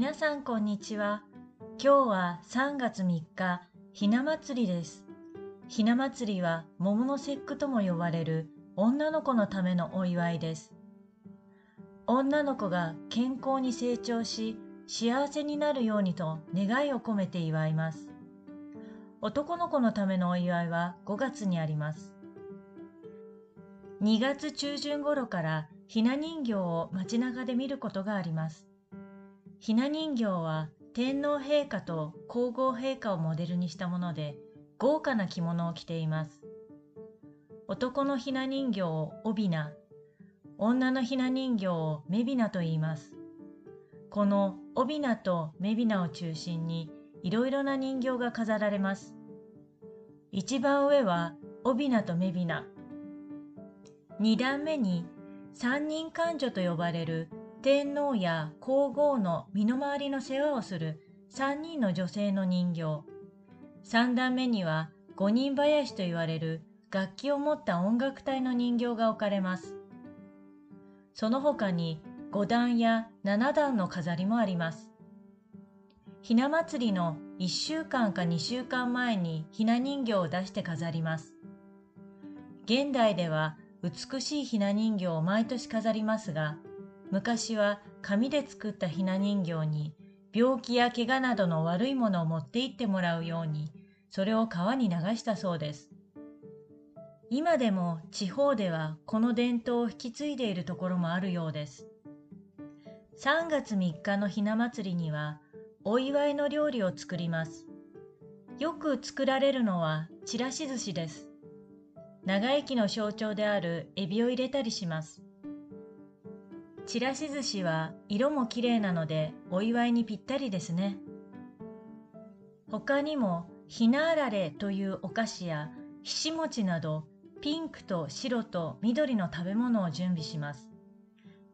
皆さんこんにちは。今日は3月3日、ひな祭りです。ひな祭りは桃の節句とも呼ばれる女の子のためのお祝いです。女の子が健康に成長し、幸せになるようにと願いを込めて祝います。男の子のためのお祝いは5月にあります。2月中旬頃からひな人形を街中で見ることがあります。ひな人形は天皇陛下と皇后陛下をモデルにしたもので豪華な着物を着ています。男のひな人形をおびな、女のひな人形をめびなと言います。このおびなとめびなを中心にいろいろな人形が飾られます。一番上はおびなとめびな。二段目に三人官女と呼ばれる天皇や皇后の身の回りの世話をする三人の女性の人形。三段目には五人林と言われる楽器を持った音楽隊の人形が置かれます。その他に五段や七段の飾りもあります。ひな祭りの1週間か2週間前にひな人形を出して飾ります。現代では美しいひな人形を毎年飾りますが、昔は紙で作ったひな人形に病気や怪我などの悪いものを持って行ってもらうように、それを川に流したそうです。今でも地方ではこの伝統を引き継いでいるところもあるようです。3月3日のひな祭りにはお祝いの料理を作ります。よく作られるのはちらし寿司です。長生きの象徴であるエビを入れたりします。ちらし寿司は色も綺麗なのでお祝いにぴったりですね。他にもひなあられというお菓子やひし餅などピンクと白と緑の食べ物を準備します。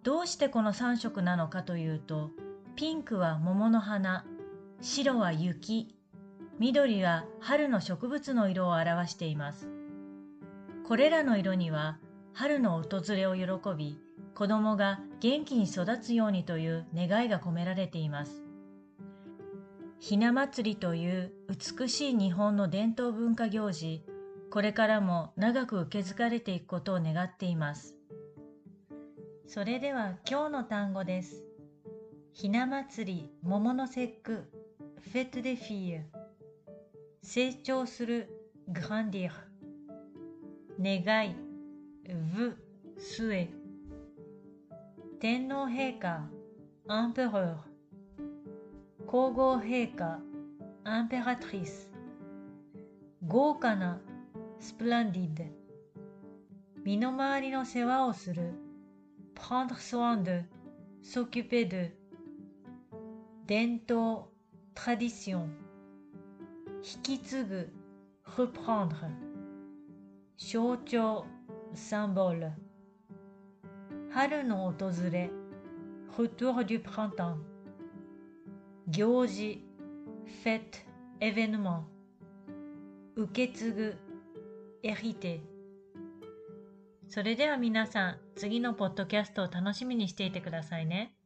どうしてこの3色なのかというと、ピンクは桃の花、白は雪、緑は春の植物の色を表しています。これらの色には春の訪れを喜び、子供が元気に育つようにという願いが込められています。ひな祭りという美しい日本の伝統文化行事、これからも長く受け継がれていくことを願っています。それでは今日の単語です。ひな祭り、桃の節句、フェットデフィー成長する、グランディー願い、v、souhait 天皇陛下、アンペロー皇后陛下、アンペラトリス豪華な、スプランディッド身の回りの世話をする、prendre soin de, s'occuper de 伝統、tradition 引き継ぐ、reprendre 象徴、symbole 春の訪れ、retour du printemps 行事、fête, événement。受け継ぐ、hériter それでは皆さん、次のポッドキャストを楽しみにしていてくださいね。